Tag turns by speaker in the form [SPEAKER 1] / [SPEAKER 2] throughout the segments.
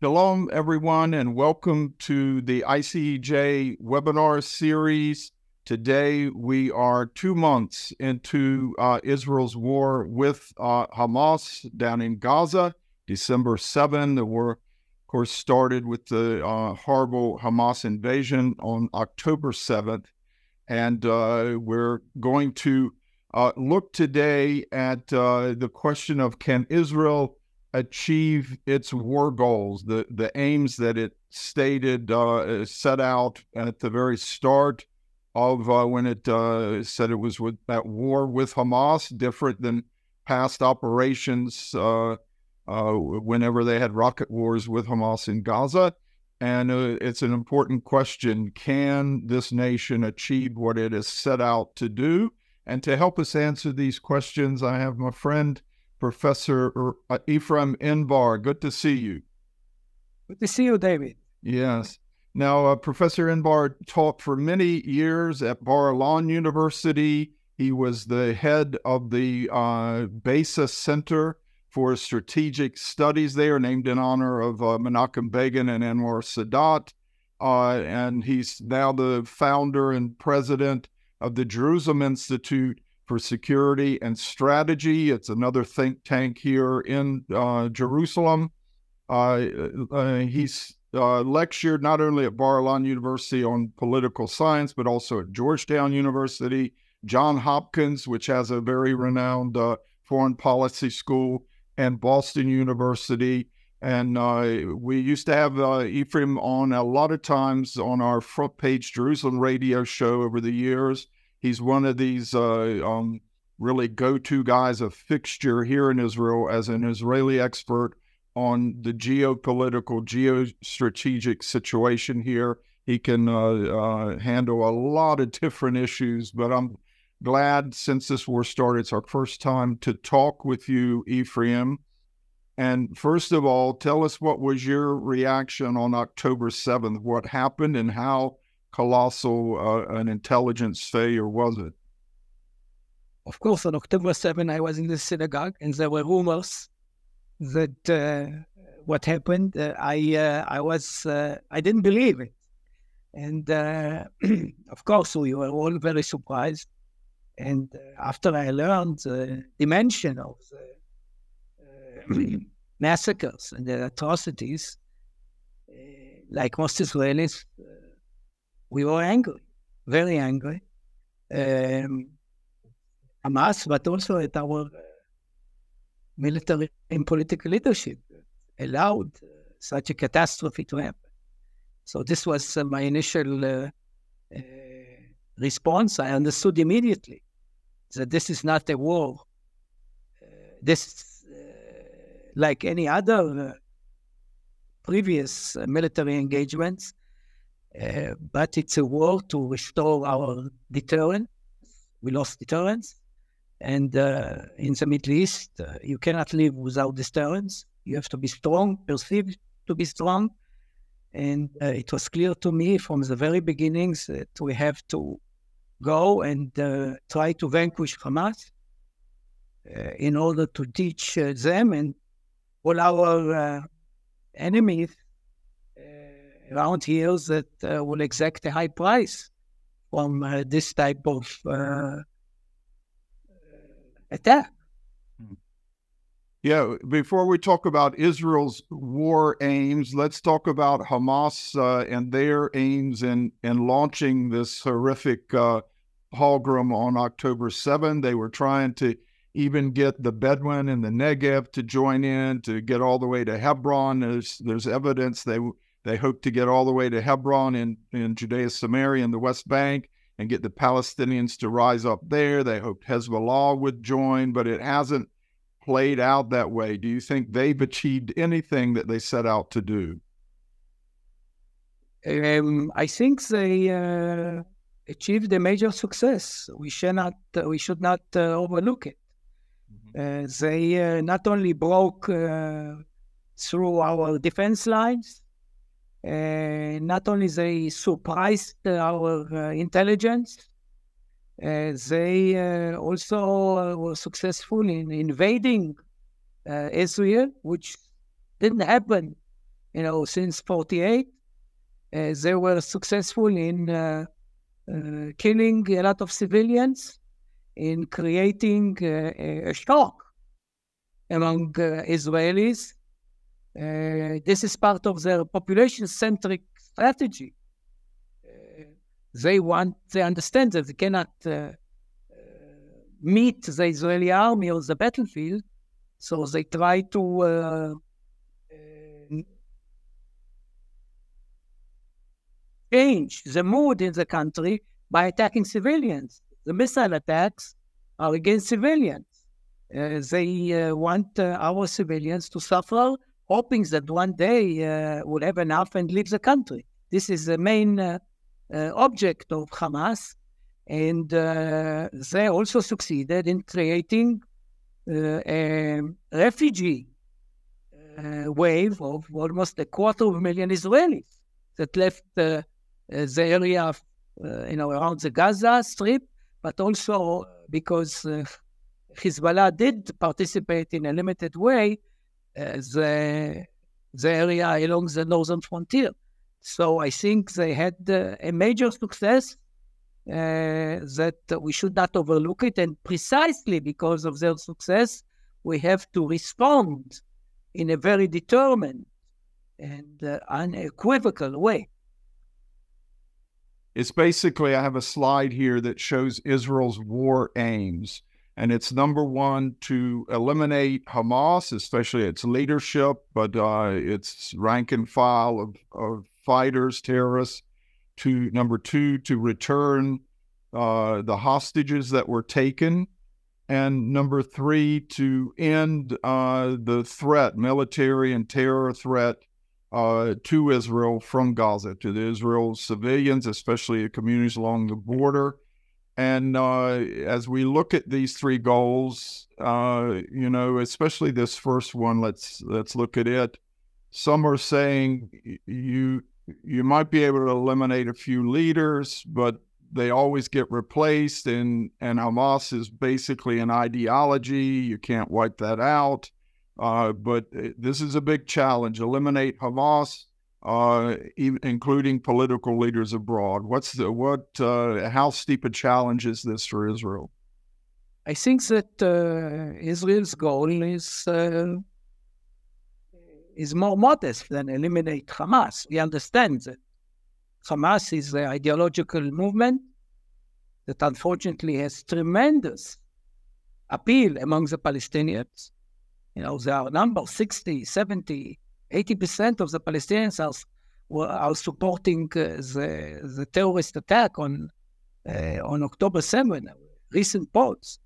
[SPEAKER 1] Shalom, everyone, and welcome to the ICEJ webinar series. Today, we are two months into uh, Israel's war with uh, Hamas down in Gaza. December 7, the war, of course, started with the uh, horrible Hamas invasion on October 7th. And uh, we're going to uh, look today at uh, the question of can Israel achieve its war goals, the the aims that it stated uh, set out at the very start of uh, when it uh, said it was with, at war with Hamas, different than past operations uh, uh, whenever they had rocket wars with Hamas in Gaza. And uh, it's an important question: Can this nation achieve what it has set out to do? And to help us answer these questions, I have my friend. Professor uh, Efraim Inbar. Good to see you.
[SPEAKER 2] Good to see you, David.
[SPEAKER 1] Yes. Now, uh, Professor Inbar taught for many years at Bar Ilan University. He was the head of the uh, BESA Center for Strategic Studies there, named in honor of uh, Menachem Begin and Anwar Sadat. Uh, and he's now the founder and president of the Jerusalem Institute for Security and Strategy. It's another think tank here in uh, Jerusalem. Uh, uh, he's uh, lectured not only at Bar Ilan University on political science, but also at Georgetown University, John Hopkins, which has a very renowned uh, foreign policy school, and Boston University. And uh, we used to have Efraim on a lot of times on our front page Jerusalem radio show over the years. He's one of these uh, um, really go to guys, a fixture here in Israel as an Israeli expert on the geopolitical, geostrategic situation here. He can uh, uh, handle a lot of different issues, but I'm glad since this war started, it's our first time to talk with you, Efraim. And first of all, tell us what was your reaction on October 7th? What happened and how colossal uh, an intelligence failure was it?
[SPEAKER 2] Of course, on October 7, I was in the synagogue and there were rumors that uh, what happened. Uh, I uh, I was uh, I didn't believe it, and uh, of course we were all very surprised. And after I learned the dimension of the massacres and the atrocities, like most Israelis, we were angry, very angry. Um, Hamas, but also at our uh, military and political leadership allowed uh, such a catastrophe to happen. So this was uh, my initial uh, uh, response. I understood immediately that this is not a war. Uh, this, like any other previous military engagements, uh, but it's a war to restore our deterrence. We lost deterrence. And uh, in the Middle East, uh, you cannot live without deterrence. You have to be strong, perceived to be strong. And uh, it was clear to me from the very beginnings that we have to go and uh, try to vanquish Hamas in order to teach them and all our enemies around here that uh, will exact a high price from uh, this type of uh, attack. Hmm.
[SPEAKER 1] Yeah, before we talk about Israel's war aims, let's talk about Hamas uh, and their aims in, in launching this horrific uh, pogrom on October 7. They were trying to even get the Bedouin and the Negev to join in, to get all the way to Hebron. There's, there's evidence they they hope to get all the way to Hebron in, in Judea, Samaria, and the West Bank and get the Palestinians to rise up there. They hoped Hezbollah would join, but it hasn't played out that way. Do you think they've achieved anything that they set out to do?
[SPEAKER 2] Um, I think they uh, achieved a major success. We should not uh, we should not uh, overlook it. Mm-hmm. Uh, they uh, not only broke uh, through our defense lines, not only they surprised our uh, intelligence, uh, they also were successful in invading Israel, which didn't happen you know, since 48. Uh, they were successful in uh, uh, killing a lot of civilians, in creating a shock among Israelis. This is part of their population-centric strategy. they want, they understand that they cannot meet the Israeli army on the battlefield, so they try to uh, change the mood in the country by attacking civilians. The missile attacks are against civilians. Uh, they uh, want uh, our civilians to suffer, hoping that one day uh, we'll have enough and leave the country. This is the main uh, uh, object of Hamas. And they also succeeded in creating a refugee wave of almost a quarter of a million Israelis that left uh, the area of, uh, you know, around the Gaza Strip, but also because uh, Hezbollah did participate in a limited way the, the area along the northern frontier. So I think they had a major success uh, that we should not overlook it. And precisely because of their success, we have to respond in a very determined and uh, unequivocal way.
[SPEAKER 1] It's basically, I have a slide here that shows Israel's war aims. And it's number one to eliminate Hamas, especially its leadership, but uh, its rank and file of, of fighters, terrorists. To number two, to return uh, the hostages that were taken. And number three, to end uh, the threat, military and terror threat uh, to Israel from Gaza, to the Israel civilians, especially the communities along the border. And uh, as we look at these three goals, uh, you know, especially this first one, let's let's look at it. Some are saying you you might be able to eliminate a few leaders, but they always get replaced, and and Hamas is basically an ideology. You can't wipe that out. Uh, but uh, this is a big challenge. Eliminate Hamas, uh, including political leaders abroad. What's the what? Uh, how steep a challenge is this for Israel?
[SPEAKER 2] I think that uh, Israel's goal is uh, is more modest than eliminate Hamas. We understand that Hamas is an ideological movement that unfortunately has tremendous appeal among the Palestinians you know, there are number 60, 70, 80% of the Palestinians are, are supporting uh, the, the terrorist attack on, uh, on October 7, recent polls.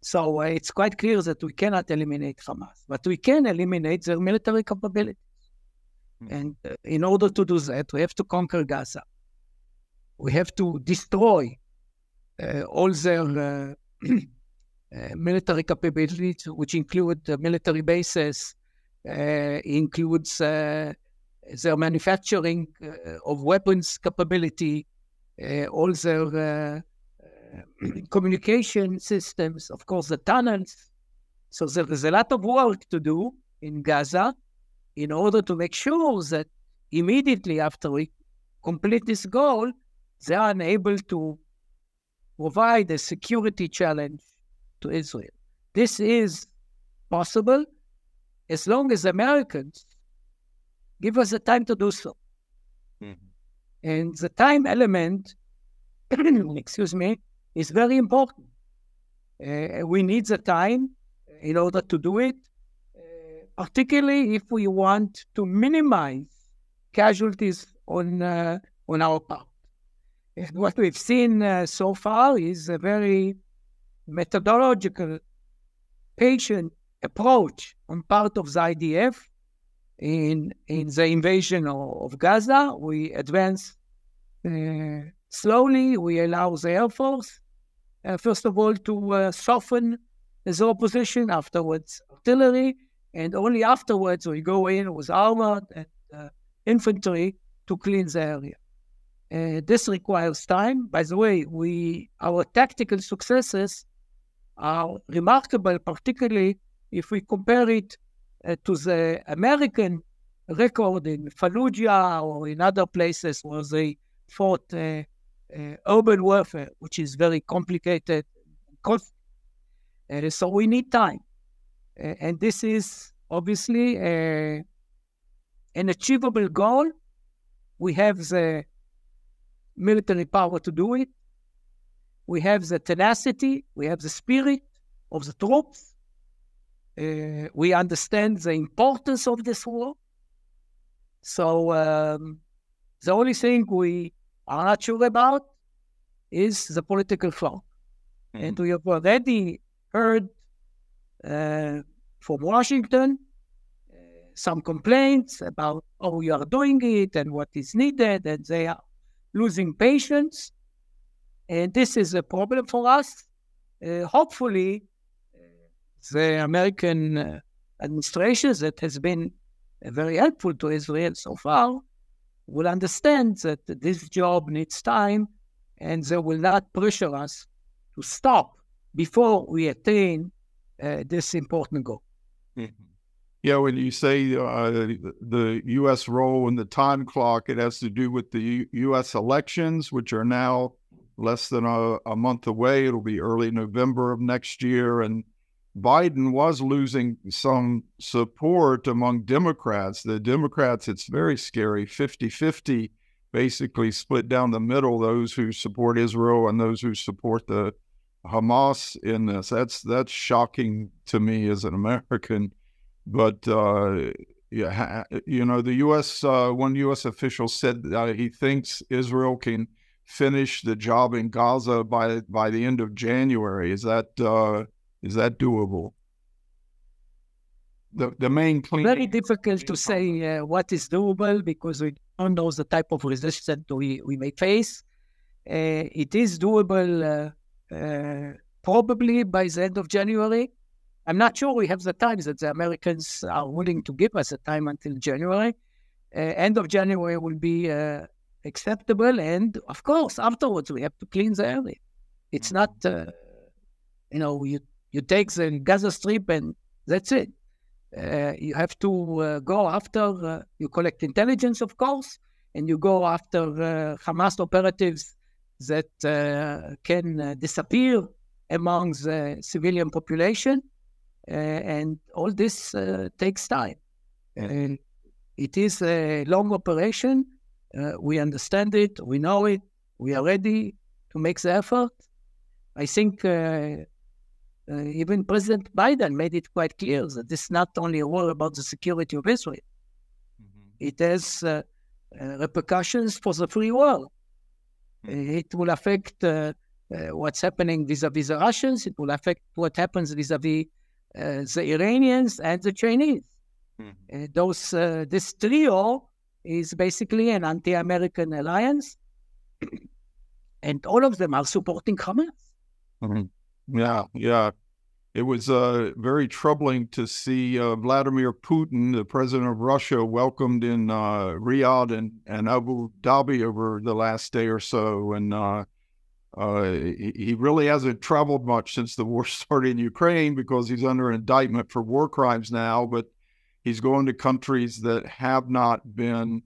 [SPEAKER 2] So uh, it's quite clear that we cannot eliminate Hamas, but we can eliminate their military capabilities. Mm-hmm. And uh, in order to do that, we have to conquer Gaza. We have to destroy uh, all their uh, Uh, military capabilities, which include military bases, uh, Uh, includes uh, their manufacturing uh, of weapons capability, uh, all their communication systems, of course, the tunnels. So there is a lot of work to do in Gaza in order to make sure that immediately after we complete this goal, they are unable to provide a security challenge to Israel. This is possible as long as Americans give us the time to do so. Mm-hmm. And the time element, excuse me, is very important. Uh, we need the time in order to do it, uh, particularly if we want to minimize casualties on uh, on our part. And what we've seen uh, so far is a very methodological patient approach on part of the IDF in in the invasion of, of Gaza. We advance uh, slowly. We allow the Air Force, uh, first of all, to uh, soften the opposition. Afterwards, artillery, and only afterwards we go in with armor and uh, infantry to clean the area. Uh, this requires time. By the way, we our tactical successes are remarkable, particularly if we compare it uh, to the American record in Fallujah or in other places where they fought uh, uh, urban warfare, which is very complicated. Uh, so we need time. Uh, and this is obviously uh, an achievable goal. We have the military power to do it. We have the tenacity, we have the spirit of the troops. Uh, we understand the importance of this war. So um, the only thing we are not sure about is the political front. Mm-hmm. And we have already heard uh, from Washington uh, some complaints about how you are doing it and what is needed, and they are losing patience. And this is a problem for us. Uh, hopefully, the American uh, administration that has been uh, very helpful to Israel so far will understand that this job needs time and they will not pressure us to stop before we attain uh, this important goal.
[SPEAKER 1] Mm-hmm. Yeah, when you say uh, the U.S. role in the time clock, it has to do with the U- U.S. elections, which are now less than a, a, month away. It'll be early November of next year. And Biden was losing some support among Democrats. The Democrats, it's very scary 50 50, basically split down the middle those who support Israel and those who support the Hamas in this. That's that's shocking to me as an American. But uh, yeah, you know, the U.S. Uh, one U.S. official said uh, he thinks Israel can finish the job in Gaza by by the end of January. Is that uh, is that doable? The the main clean
[SPEAKER 2] very difficult to say uh, what is doable because we don't know the type of resistance we we may face. Uh, it is doable uh, probably by the end of January. I'm not sure we have the time that the Americans are willing to give us a time until January. Uh, end of January will be uh, acceptable, and of course, afterwards we have to clean the area. It's not, uh, you know, you you take the Gaza Strip and that's it. Uh, you have to uh, go after. you collect intelligence, of course, and you go after Hamas operatives that uh, can uh, disappear among the civilian population. Uh, and all this takes time. And it is a long operation. we understand it. We know it. We are ready to make the effort. I think uh, even President Biden made it quite clear that this is not only a war about the security of Israel, mm-hmm. it has uh, uh, repercussions for the free world. It will affect uh, uh, what's happening vis-a-vis the Russians. It will affect what happens vis-a-vis uh, the Iranians and the Chinese. Mm-hmm. those this trio is basically an anti-American alliance, and all of them are supporting Hamas.
[SPEAKER 1] Yeah, yeah. It was uh, very troubling to see uh, Vladimir Putin, the president of Russia, welcomed in uh, Riyadh and, and Abu Dhabi over the last day or so. And uh, uh, he really hasn't traveled much since the war started in Ukraine because he's under indictment for war crimes now. But he's going to countries that have not been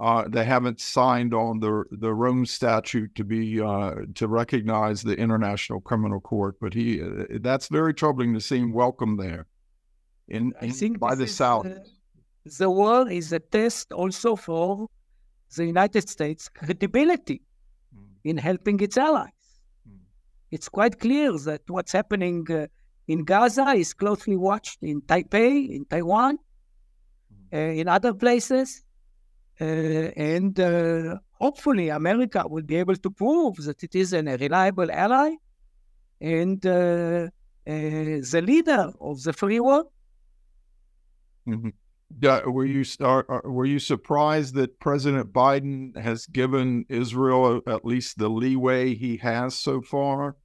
[SPEAKER 1] uh, they haven't signed on the the Rome Statute to be uh, to recognize the International Criminal Court. But he uh, that's very troubling to see him welcome there. In, in I think by the South,
[SPEAKER 2] the war is a test also for the United States' credibility mm. in helping its allies. Mm. It's quite clear that what's happening uh, in Gaza is closely watched in Taipei, in Taiwan, mm. in other places and uh, hopefully, America will be able to prove that it is a reliable ally and uh, the leader of the free world.
[SPEAKER 1] Mm-hmm. Were you are, were you surprised that President Biden has given Israel at least the leeway he has so far?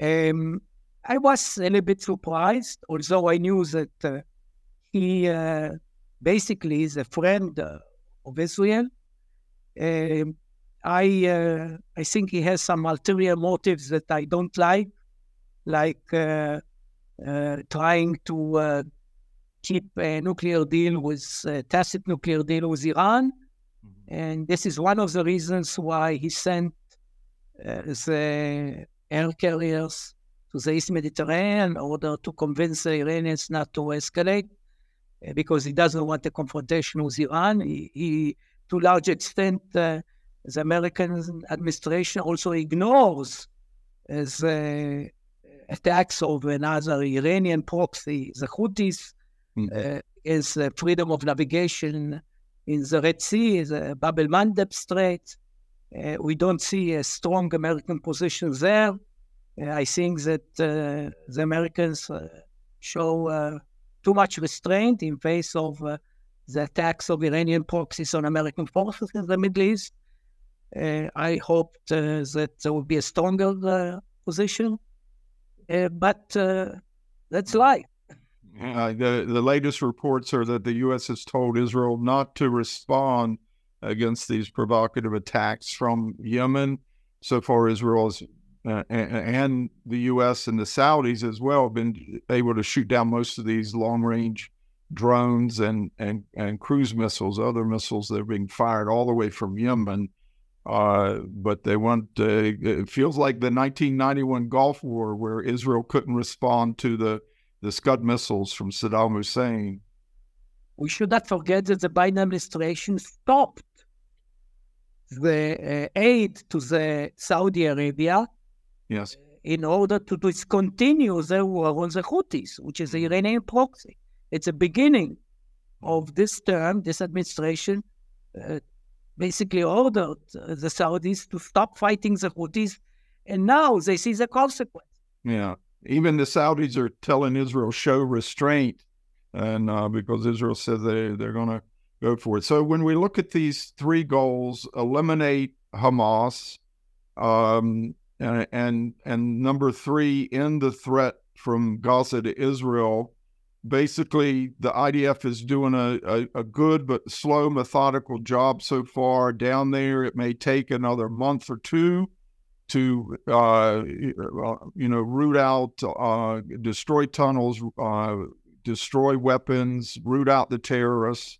[SPEAKER 2] Um, I was a little bit surprised, although I knew that uh, he uh, basically is a friend uh, of Israel. Uh, I uh, I think he has some ulterior motives that I don't like, like uh, uh, trying to keep a nuclear deal with a tacit nuclear deal with Iran. Mm-hmm. And this is one of the reasons why he sent uh, the air carriers to the East Mediterranean in order to convince the Iranians not to escalate, uh, because he doesn't want a confrontation with Iran. He, he to a large extent, uh, the American administration also ignores the attacks of another Iranian proxy, the Houthis, mm-hmm. uh, is uh, freedom of navigation in the Red Sea, the Bab el Mandeb Strait. Uh, we don't see a strong American position there. Uh, I think that uh, the Americans uh, show too much restraint in face of uh, the attacks of Iranian proxies on American forces in the Middle East. Uh, I hope uh, that there would be a stronger position, but that's life.
[SPEAKER 1] Uh, the the latest reports are that the U.S. has told Israel not to respond against these provocative attacks from Yemen. So far, Israel has, uh, and the U.S. and the Saudis as well have been able to shoot down most of these long range drones and, and, and cruise missiles, other missiles that are being fired all the way from Yemen. Uh, but they want, uh, it feels like the 1991 Gulf War where Israel couldn't respond to the the Scud missiles from Saddam Hussein.
[SPEAKER 2] We should not forget that the Biden administration stopped the uh, aid to the Saudi Arabia.
[SPEAKER 1] Yes.
[SPEAKER 2] In order to discontinue the war on the Houthis, which is the mm-hmm. Iranian proxy. It's a beginning of this term, this administration uh, basically ordered uh, the Saudis to stop fighting the Houthis, and now they see the consequence.
[SPEAKER 1] Yeah even the Saudis are telling Israel show restraint, and uh, because Israel says they they're going to go for it. So when we look at these three goals, eliminate Hamas, um, and, and number three, end the threat from Gaza to Israel. Basically, the IDF is doing a, a, a good but slow, methodical job so far down there. It may take another month or two to uh, you know root out, uh, destroy tunnels, uh, destroy weapons, root out the terrorists.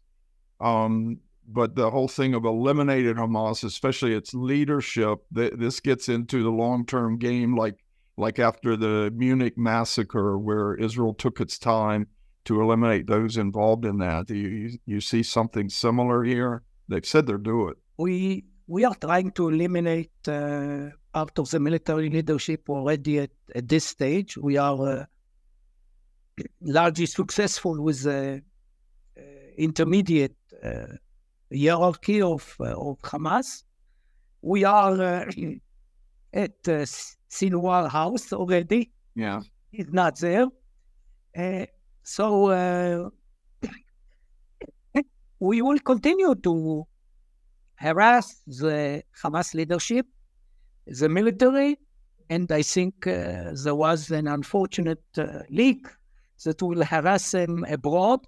[SPEAKER 1] Um, but the whole thing of eliminating Hamas, especially its leadership, th- this gets into the long-term game, like like after the Munich massacre, where Israel took its time to eliminate those involved in that. Do you you see something similar here? They've said they're doing it.
[SPEAKER 2] We we are trying to eliminate uh, part of the military leadership already at, at this stage. We are uh, largely successful with the uh, intermediate uh, hierarchy of, uh, of Hamas. We are uh, at uh, Sinwar House already.
[SPEAKER 1] Yeah.
[SPEAKER 2] He's not there. so we will continue to harass the Hamas leadership the military. And I think uh, there was an unfortunate uh, leak that will harass them abroad.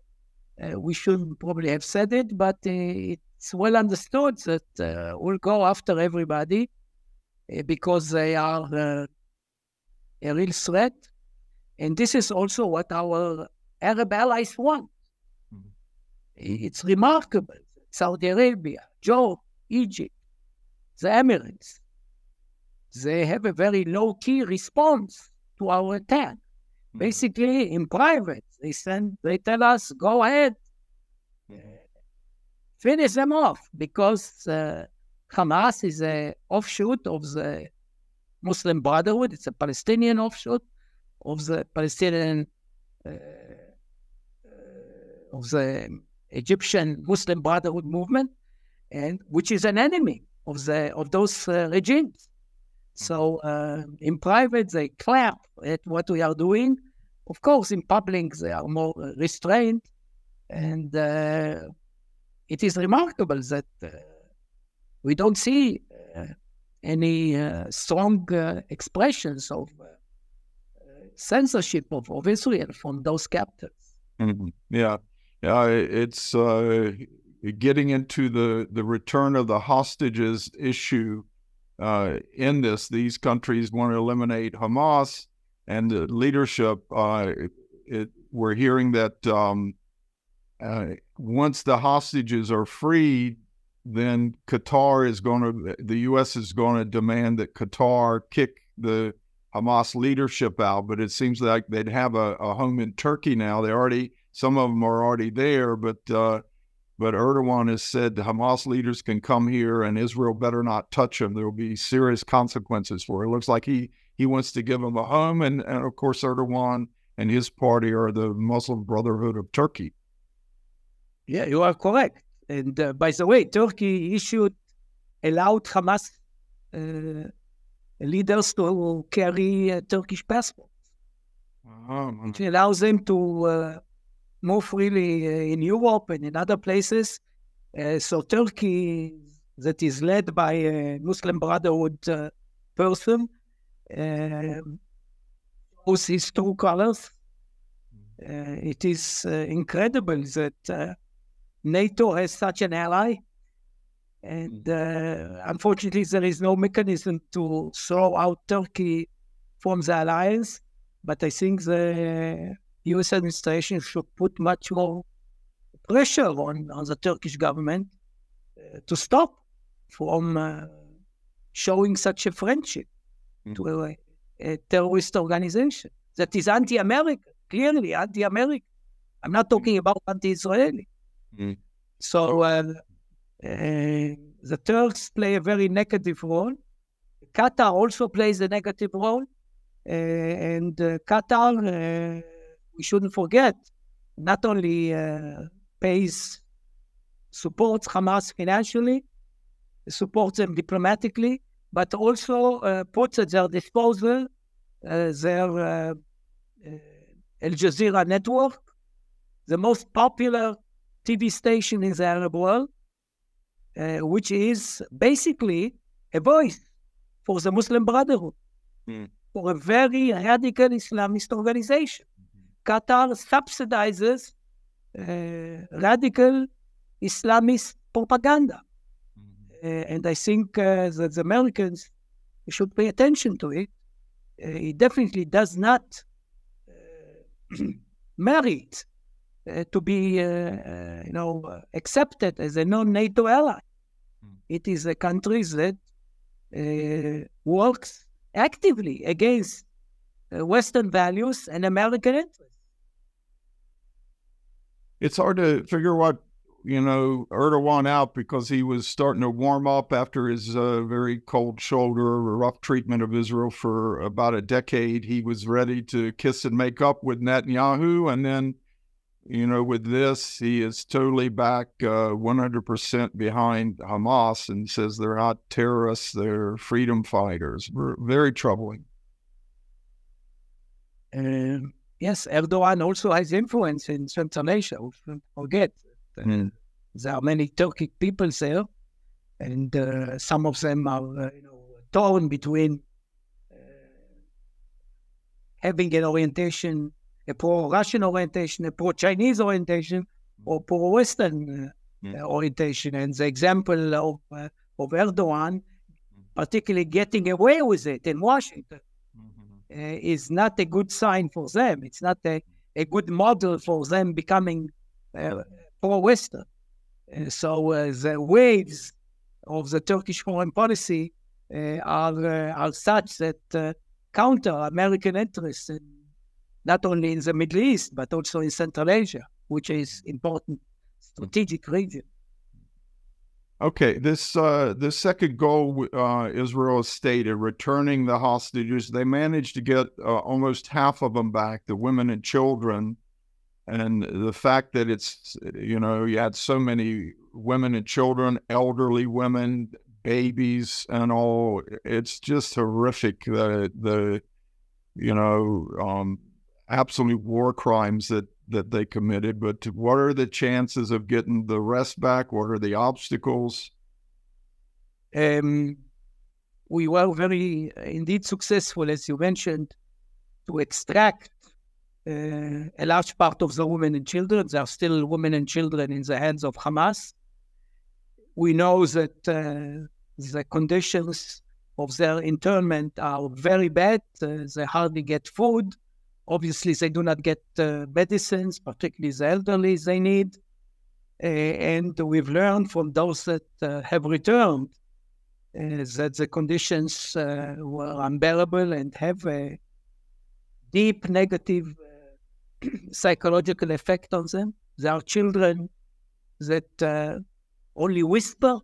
[SPEAKER 2] Uh, we shouldn't probably have said it, but uh, it's well understood that uh, we'll go after everybody uh, because they are a real threat. And this is also what our Arab allies want. Mm-hmm. It's remarkable. Saudi Arabia, Jordan, Egypt, the Emirates, they have a very low key response to our attack. Mm-hmm. Basically, in private, they send, they tell us, go ahead, finish them off, because uh, Hamas is a offshoot of the Muslim Brotherhood. It's a Palestinian offshoot of the Palestinian uh, uh of the Egyptian Muslim Brotherhood movement, and which is an enemy of the of those uh, regimes. So uh, in private, they clap at what we are doing. Of course, in public, they are more restrained. And uh, it is remarkable that uh, we don't see uh, any uh, strong uh, expressions of censorship of, of Israel from those captors.
[SPEAKER 1] Mm-hmm. Yeah. Yeah, it's getting into the, the return of the hostages issue uh, in this. These countries want to eliminate Hamas, and the leadership. Uh, it, we're hearing that um, uh, once the hostages are freed, then Qatar is going to, the U.S. is going to demand that Qatar kick the Hamas leadership out. But it seems like they'd have a, a home in Turkey now. They already, some of them are already there, but uh, but Erdogan has said Hamas leaders can come here and Israel better not touch them. There will be serious consequences for it. It looks like he he wants to give them a home, and, and of course Erdogan and his party are the Muslim Brotherhood of Turkey.
[SPEAKER 2] Yeah, you are correct. And uh, by the way, Turkey issued allowed Hamas uh, leaders to carry a Turkish passport, uh-huh. which allows them to uh, move freely uh, in Europe and in other places. Uh, so Turkey, that is led by a Muslim Brotherhood uh, person, shows his true colors. it is incredible that NATO has such an ally. And uh, unfortunately, there is no mechanism to throw out Turkey from the alliance. But I think the US administration should put much more pressure on, on the Turkish government uh, to stop from uh, showing such a friendship. To a, a, terrorist organization that is anti American, clearly anti American. I'm not talking about anti Israeli. Mm. So uh, uh, the Turks play a very negative role. Qatar also plays a negative role. Uh, and uh, Qatar we shouldn't forget, not only uh, pays, supports Hamas financially, supports them diplomatically, but also uh, puts at their disposal uh, their uh, uh, Al Jazeera network, the most popular TV station in the Arab world, uh, which is basically a voice for the Muslim Brotherhood, mm. for a very radical Islamist organization. Qatar subsidizes uh, radical Islamist propaganda. Uh, and I think uh, that the Americans should pay attention to it. Uh, it definitely does not uh, merit uh, to be, you know, accepted as a non-NATO ally. Mm. It is a country that works actively against Western values and American interests
[SPEAKER 1] it's hard to figure what you know Erdogan out because he was starting to warm up after his uh, very cold shoulder, rough treatment of Israel for about a decade. He was ready to kiss and make up with Netanyahu, and then you know with this he is totally back uh, 100% behind Hamas and says they're not terrorists, they're freedom fighters. Very troubling.
[SPEAKER 2] Um yes, Erdogan also has influence in Central Asia. Forget. Mm. There are many Turkic people there, and uh, some of them are uh, you know, torn between uh, having an orientation, a pro-Russian orientation, a pro-Chinese orientation, or pro-Western mm. orientation. And the example of, uh, of Erdogan, particularly getting away with it in Washington, uh, is not a good sign for them. It's not a, a good model for them becoming uh, pro-Western. Uh, so uh, the waves of the Turkish foreign policy uh, are uh, are such that counter American interests, in, not only in the Middle East but also in Central Asia, which is important strategic region.
[SPEAKER 1] Okay, this uh, this second goal uh, Israel has stated, returning the hostages. They managed to get uh, almost half of them back, the women and children, and the fact that it's you know you had so many women and children, elderly women, babies, and all. It's just horrific. The the you know um, absolute war crimes that that they committed, but what are the chances of getting the rest back? What are the obstacles?
[SPEAKER 2] Um, we were very, uh, indeed, successful, as you mentioned, to extract uh, a large part of the women and children. There are still women and children in the hands of Hamas. We know that uh, the conditions of their internment are very bad. Uh, they hardly get food. Obviously, they do not get uh, medicines, particularly the elderly they need. and we've learned from those that uh, have returned uh, that the conditions uh, were unbearable and have a deep negative psychological effect on them. There are children that only whisper,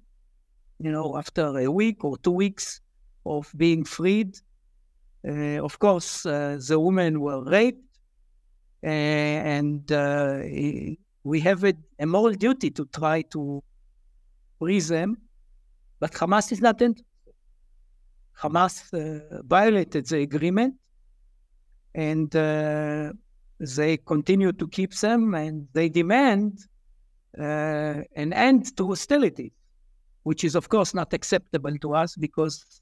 [SPEAKER 2] you know, after a week or two weeks of being freed. Uh, of course, uh, the women were raped, uh, and we have a, a, moral duty to try to free them. But Hamas is not interested. Hamas violated the agreement, and they continue to keep them, and they demand uh, an end to hostility, which is, of course, not acceptable to us because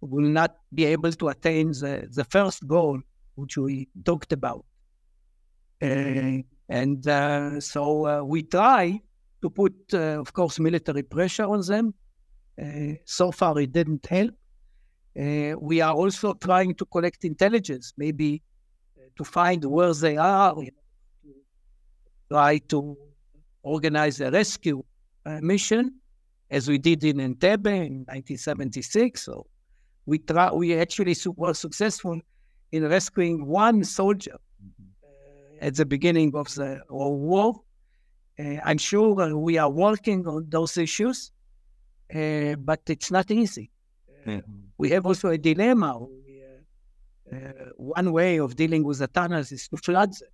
[SPEAKER 2] we will not be able to attain the, the first goal, which we talked about. Uh, and uh, so uh, we try to put, uh, of course, military pressure on them. Uh, so far, it didn't help. we are also trying to collect intelligence, maybe to find where they are, you know, to try to organize a rescue uh, mission, as we did in Entebbe in 1976. So we try, we actually were successful in rescuing one soldier uh, at the beginning of the war. Uh, I'm sure we are working on those issues, uh, but it's not easy. Mm-hmm. We have also a dilemma. Uh, uh, one way of dealing with the tunnels is to flood them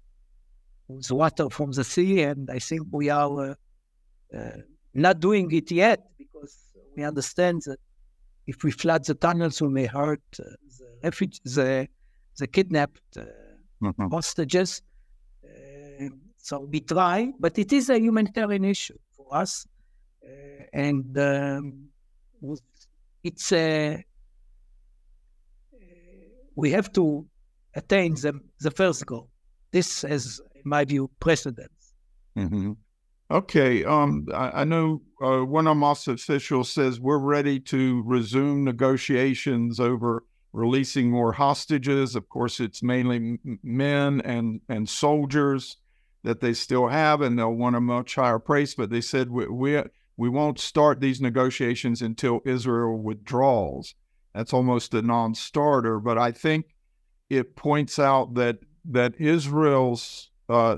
[SPEAKER 2] with water from the sea, and I think we are uh, uh, not doing it yet because we understand that if we flood the tunnels, we may hurt uh, the, refuge, the, the kidnapped mm-hmm. hostages. so we try, but it is a humanitarian issue for us, and um, it's a we have to attain the, the first goal. This is my view, precedence.
[SPEAKER 1] Mm-hmm. Okay. Um, I, I know uh, one of Hamas officials says we're ready to resume negotiations over releasing more hostages. Of course, it's mainly men and, and soldiers that they still have, and they'll want a much higher price. But they said we, we, we won't start these negotiations until Israel withdraws. That's almost a non starter. But I think it points out that that Israel's uh,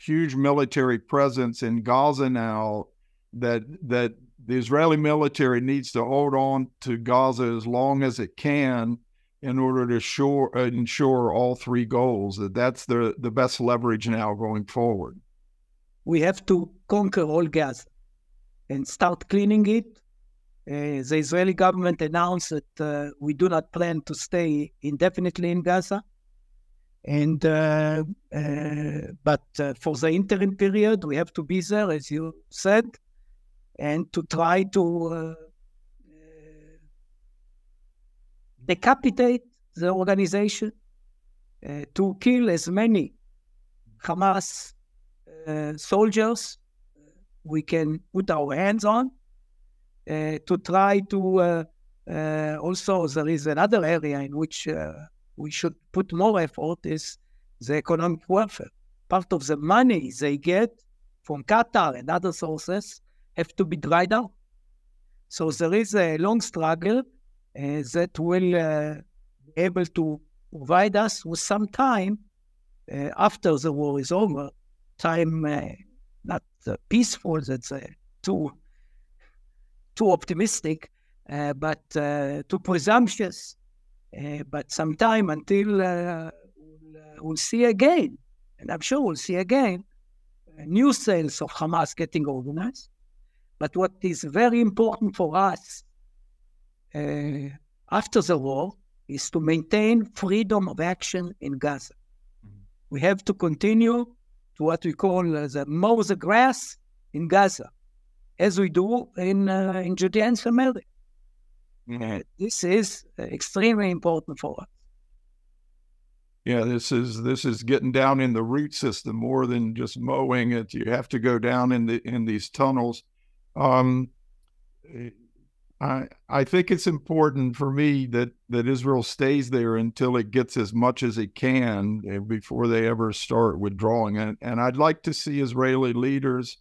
[SPEAKER 1] huge military presence in Gaza now that that the Israeli military needs to hold on to Gaza as long as it can in order to uh, ensure all three goals. That that's the the best leverage now going forward.
[SPEAKER 2] We have to conquer all Gaza and start cleaning it. Uh, the Israeli government announced that uh, we do not plan to stay indefinitely in Gaza. And uh, uh, but uh, for the interim period, we have to be there, as you said, and to try to decapitate the organization, to kill as many Hamas soldiers we can put our hands on, to try to also, there is another area in which we should put more effort is the economic welfare. Part of the money they get from Qatar and other sources have to be dried out. So there is a long struggle uh, that will uh, be able to provide us with some time uh, after the war is over. Time uh, not uh, peaceful, that's uh, too too optimistic, but too presumptuous uh, but sometime until uh, we'll, uh, we'll, see again, and I'm sure we'll see again, new cells of Hamas getting organized. But what is very important for us after the war is to maintain freedom of action in Gaza. Mm-hmm. We have to continue to what we call the mow the grass in Gaza, as we do in, uh, in Judea and Samaria. Mm-hmm. This is extremely important for us.
[SPEAKER 1] Yeah, this is this is getting down in the root system more than just mowing it. You have to go down in the in these tunnels. Um, I I think it's important for me that that Israel stays there until it gets as much as it can eh, before they ever start withdrawing. And and I'd like to see Israeli leaders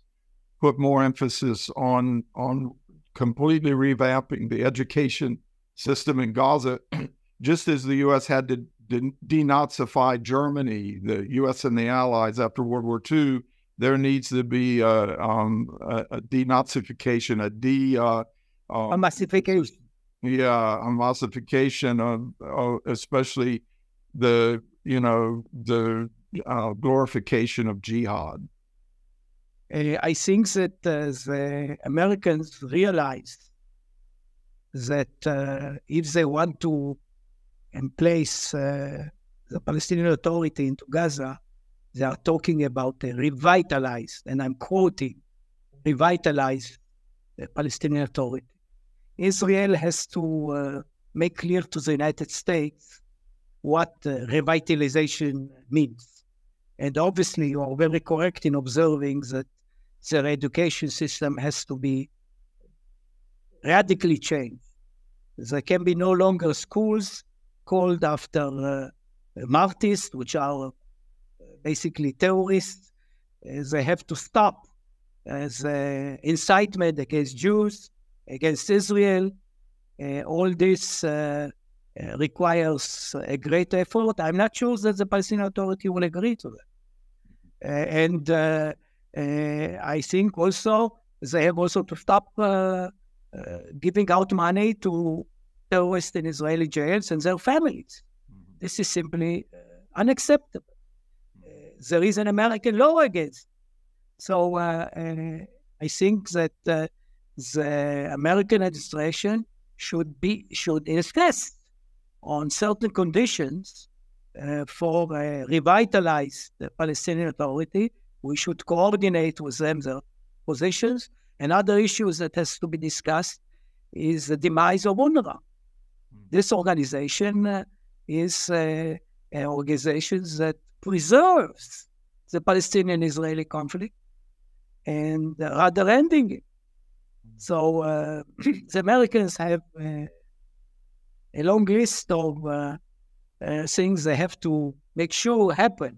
[SPEAKER 1] put more emphasis on on completely revamping the education system in Gaza, just as the U.S. had to denazify Germany, the U.S. and the Allies after World War II. There needs to be a, um, a, a denazification, a de uh,
[SPEAKER 2] uh, a massification.
[SPEAKER 1] Yeah, a massification of, of especially the you know the uh, glorification of jihad.
[SPEAKER 2] Uh, I think that uh, the Americans realized that uh, if they want to place uh, the Palestinian Authority into Gaza, they are talking about a revitalized, and I'm quoting, revitalized Palestinian Authority. Israel has to uh, make clear to the United States what uh, revitalization means. And obviously, you are very correct in observing that their education system has to be radically changed. There can be no longer schools called after uh, martyrs, which are uh, basically terrorists. Uh, they have to stop as uh, incitement against Jews, against Israel. Uh, all this uh, requires a great effort. I'm not sure that the Palestinian Authority will agree to that. and I think also they have also to stop giving out money to terrorists in Israeli jails and their families. Mm-hmm. This is simply uh, unacceptable. Uh, there is an American law against. So uh, I think that the American administration should be should insist on certain conditions uh, for a revitalized Palestinian Authority. We should coordinate with them their positions. Another issue that has to be discussed is the demise of UNRWA. This organization uh, is uh, an organization that preserves the Palestinian-Israeli conflict and uh, rather ending it. So uh, the Americans have uh, a long list of uh, things they have to make sure happen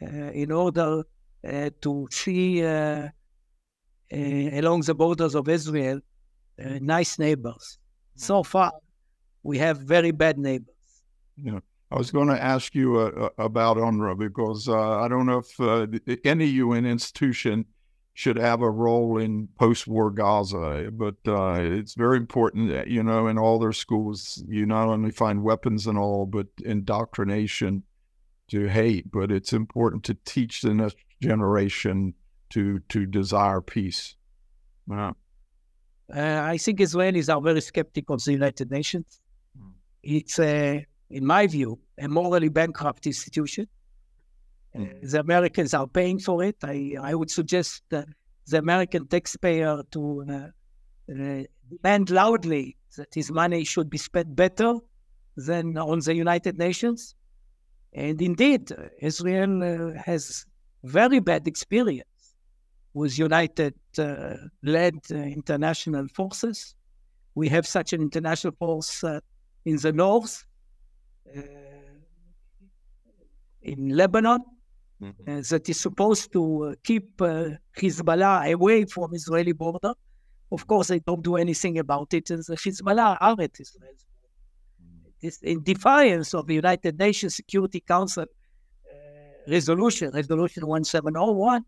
[SPEAKER 2] in order to see along the borders of Israel nice neighbors. So far, we have very bad neighbors.
[SPEAKER 1] Yeah. I was going to ask you uh, uh about UNRWA because uh, I don't know if uh, any UN institution should have a role in post-war Gaza, but uh, it's very important. That, You know, in all their schools, you not only find weapons and all, but indoctrination to hate. But it's important to teach the next generation to to desire peace.
[SPEAKER 2] Uh, I think Israelis are very skeptical of the United Nations it's a, in my view, a morally bankrupt institution. Mm. The Americans are paying for it. I, I would suggest uh, the American taxpayer to uh, uh, demand loudly that his money should be spent better than on the United Nations. And indeed, Israel uh, has very bad experience with United uh, led uh, international forces. We have such an international force in the north, uh, in Lebanon, mm-hmm. Uh, that is supposed to uh, keep Hezbollah away from Israeli border. Of course, they don't do anything about it, and the Hezbollah are at Israel's it's in defiance of the United Nations Security Council uh, resolution, Resolution 1701.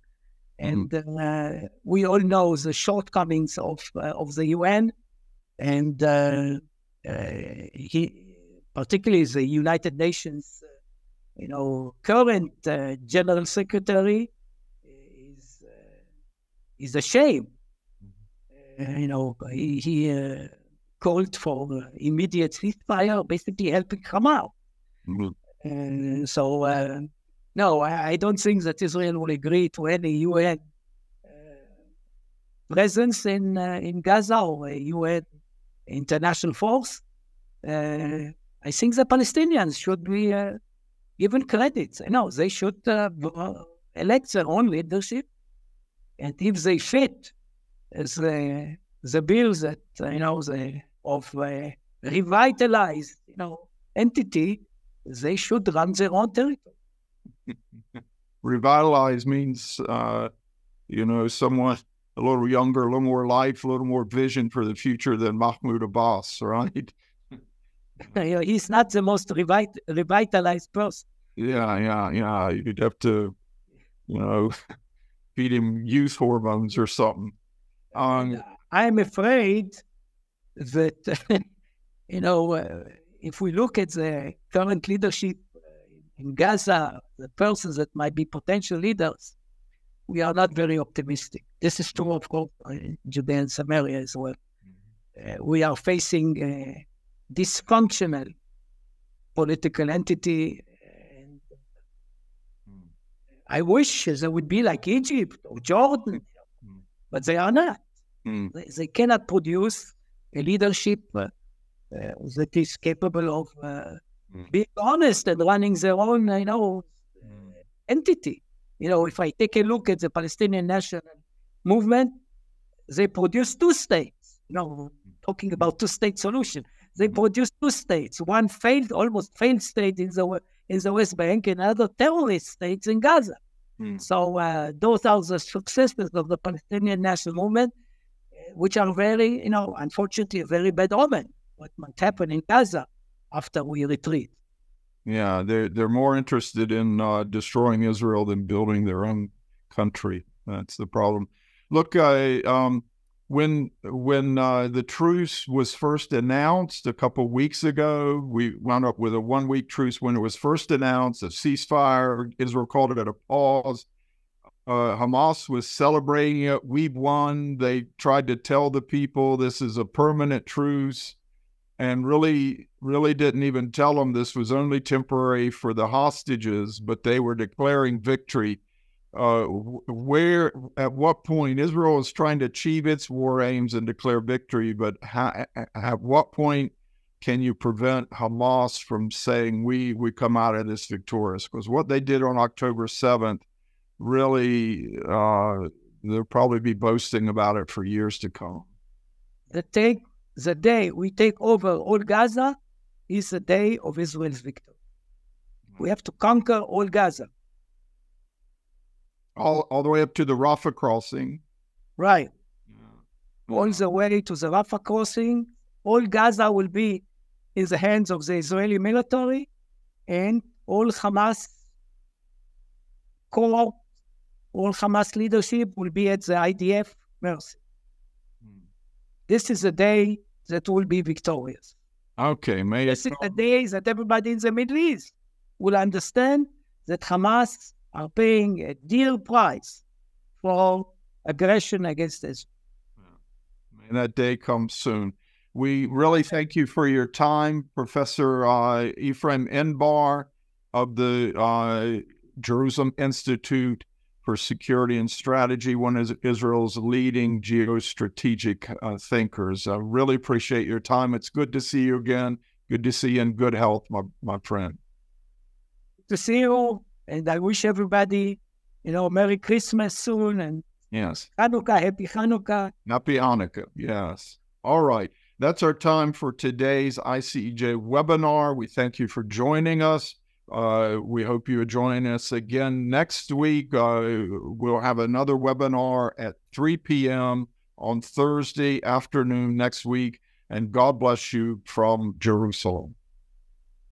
[SPEAKER 2] And mm-hmm. uh, we all know the shortcomings of uh, of the UN. And uh, he, particularly the United Nations, uh, you know, current uh, General Secretary is is ashamed. Mm-hmm. you know, he, he called for immediate ceasefire, basically helping Hamas. Mm-hmm. so, uh, no, I, I, don't think that Israel will agree to any UN uh, presence in uh, in Gaza or a UN international force. Uh, I think the Palestinians should be uh, given credit. Know, they should uh, elect their own leadership, and if they fit as the the bills that you know the of a revitalized you know entity, they should run their own territory.
[SPEAKER 1] Revitalize means, uh, you know, someone a little younger, a little more life, a little more vision for the future than Mahmoud Abbas, right?
[SPEAKER 2] He's not the most revit- revitalized person.
[SPEAKER 1] Yeah, yeah, yeah. You'd have to, you know, feed him youth hormones or something.
[SPEAKER 2] Um, I'm afraid that, you know, uh, if we look at the current leadership in Gaza, the persons that might be potential leaders, we are not very optimistic. This is true, of course, in Judea and Samaria as well. Uh, we are facing a dysfunctional political entity. And I wish they would be like Egypt or Jordan, but they are not. Mm. They, they, cannot produce a leadership uh, uh, that is capable of uh, mm. being honest and running their own, you know, mm. entity. You know, if I take a look at the Palestinian national movement, they produce two states. You know, talking about two-state solution, they mm-hmm. produce two states. One failed, almost failed state in the in the West Bank, and another terrorist states in Gaza. Mm. So uh, those are the successes of the Palestinian national movement, which are very, you know, unfortunately, a very bad omen. What might happen in Gaza after we retreat.
[SPEAKER 1] Yeah, they're they're more interested in uh, destroying Israel than building their own country. That's the problem. Look, I um, when when uh, the truce was first announced a couple weeks ago, we wound up with a one week truce when it was first announced, a ceasefire. Israel called it at a pause. Uh, Hamas was celebrating it. We've won. They tried to tell the people this is a permanent truce and really, really didn't even tell them this was only temporary for the hostages, but they were declaring victory. Uh, where, at what point, Israel is trying to achieve its war aims and declare victory, but ha- at what point can you prevent Hamas from saying we we come out of this victorious? Because what they did on October seventh, really, uh, they'll probably be boasting about it for years to come.
[SPEAKER 2] The take the day we take over all Gaza is the day of Israel's victory. We have to conquer all Gaza.
[SPEAKER 1] All, all the way up to the Rafah crossing.
[SPEAKER 2] Right. Yeah. All the way to the Rafah crossing. All Gaza will be in the hands of the Israeli military, and all Hamas core, all Hamas leadership will be at the IDF mercy. This is a day that will be victorious.
[SPEAKER 1] Okay, may
[SPEAKER 2] this is a day that everybody in the Middle East will understand that Hamas are paying a dear price for aggression against Israel.
[SPEAKER 1] May that day comes soon. We really thank you for your time, Professor uh, Efraim Inbar of the uh, Jerusalem Institute for security and strategy, one of Israel's leading geostrategic uh, thinkers. I really appreciate your time. It's good to see you again. Good to see you in good health, my, my friend.
[SPEAKER 2] To see you, and I wish everybody, you know, Merry Christmas soon and
[SPEAKER 1] yes,
[SPEAKER 2] Hanukkah, Happy Hanukkah.
[SPEAKER 1] Happy Hanukkah, yes. All right. That's our time for today's ICEJ webinar. We thank you for joining us. Uh, we hope you join us again next week. Uh, we'll have another webinar at 3 p.m. on Thursday afternoon next week. And God bless you from Jerusalem.